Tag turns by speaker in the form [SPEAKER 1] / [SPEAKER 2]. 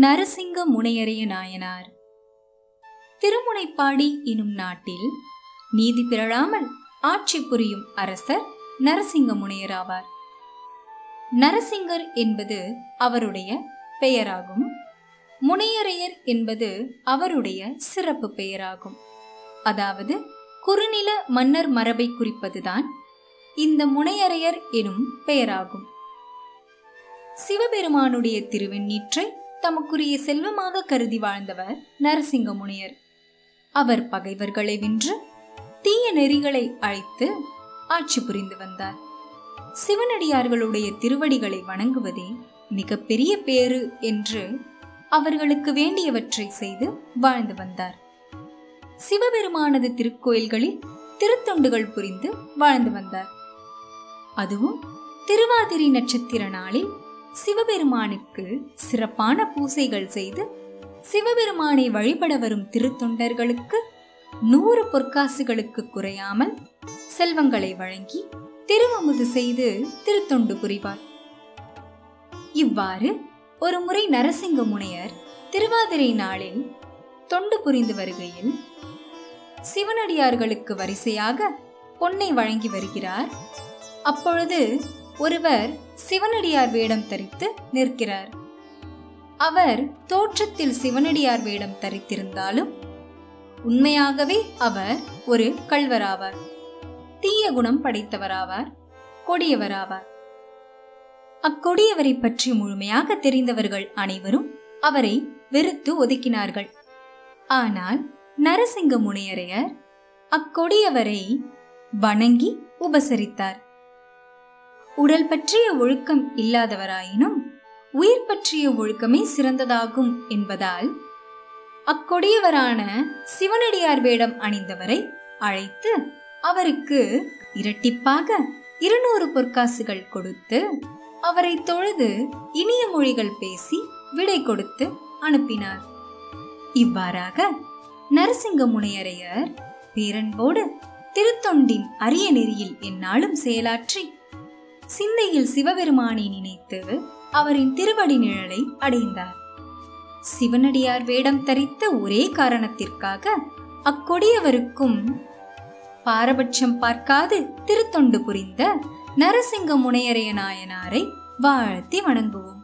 [SPEAKER 1] நரசிங்க முனையரைய நாயனார். திருமுனைப்பாடி எனும் நாட்டில் நீதி பிறழாமல் ஆட்சி புரியும் அரசர் நரசிங்க முனையராவார் நரசிங்கர் என்பது அவருடைய பெயராகும். முனையரையர் என்பது அவருடைய சிறப்பு பெயராகும். அதாவது குறுநில மன்னர் மரபை குறிப்பதுதான் இந்த முனையரையர் எனும் பெயராகும். சிவபெருமானுடைய திருவெண்ணீற்றை தமக்குரிய செல்வமாக கருதி வாழ்ந்தவர் நரசிங்க முனியர் அவர் பகைவர்களை வென்று தீய நெறிகளை அழைத்து ஆட்சி புரிந்து வந்தார். சிவனடியார்களுடைய திருவடிகளை வணங்குவதே மிகப்பெரிய பேறு என்று அவர்களுக்கு வேண்டியவற்றை செய்து வாழ்ந்து வந்தார். சிவபெருமானது திருக்கோயில்களில் திருத்தொண்டுகள் புரிந்து வாழ்ந்து வந்தார். அதுவும் திருவாதிரை நட்சத்திர நாளில் சிவபெருமானுக்கு சிறப்பான பூசைகள் செய்து சிவபெருமானை வழிபட வரும் திருத்தொண்டர்களுக்கு நூறு பொற்காசுகளுக்கு குறையாமல் செல்வங்களை வழங்கி திருவமுது செய்து திருத்தொண்டு புரிவார். இவ்வாறு ஒரு முறை நரசிங்க முனையர் திருவாதிரை நாளில் தொண்டு புரிந்து வருகையில் சிவனடியார்களுக்கு வரிசையாக பொன்னை வழங்கி வருகிறார். அப்பொழுது ஒருவர் சிவனடியார் வேடம் தரித்து நிற்கிறார். அவர் தோற்றத்தில் சிவனடியார் வேடம் தரித்திருந்தாலும் உண்மையாகவே அவர் ஒரு கள்வராவார். தீய குணம் படைத்தவராவார் கொடியவராவார். அக்கொடியவரை பற்றி முழுமையாக தெரிந்தவர்கள் அனைவரும் அவரை வெறுத்து ஒதுக்கினார்கள். ஆனால் நரசிங்க முனையரையர் அக்கொடியவரை வணங்கி உபசரித்தார். உடல் பற்றிய ஒழுக்கம் இல்லாதவராயினும் உயிர் பற்றிய ஒழுக்கமே சிறந்ததாகும் என்பதால் அக்கொடியவரான சிவனடியார் வேடம் அணிந்தவரை அழைத்து அவருக்கு இரட்டிப்பாக இருநூறு பொற்காசுகள் கொடுத்து அவரை தொழுது இனிய மொழிகள் பேசி விடை கொடுத்து அனுப்பினார். இவ்வாறாக நரசிங்க முனையரையர் பேரன்போடு திருத்தொண்டின் அரிய நெறியில் எந்நாளும் செயலாற்றி சிந்தையில் சிவபெருமானை நினைத்து அவரின் திருவடி நிழலை அடைந்தார். சிவனடியார் வேடம் தரித்த ஒரே காரணத்திற்காக அக்கொடியவருக்கும் பாரபட்சம் பார்க்காது திருத்தொண்டு புரிந்த நரசிங்க முனையரைய நாயனாரை வாழ்த்தி வணங்குவோம்.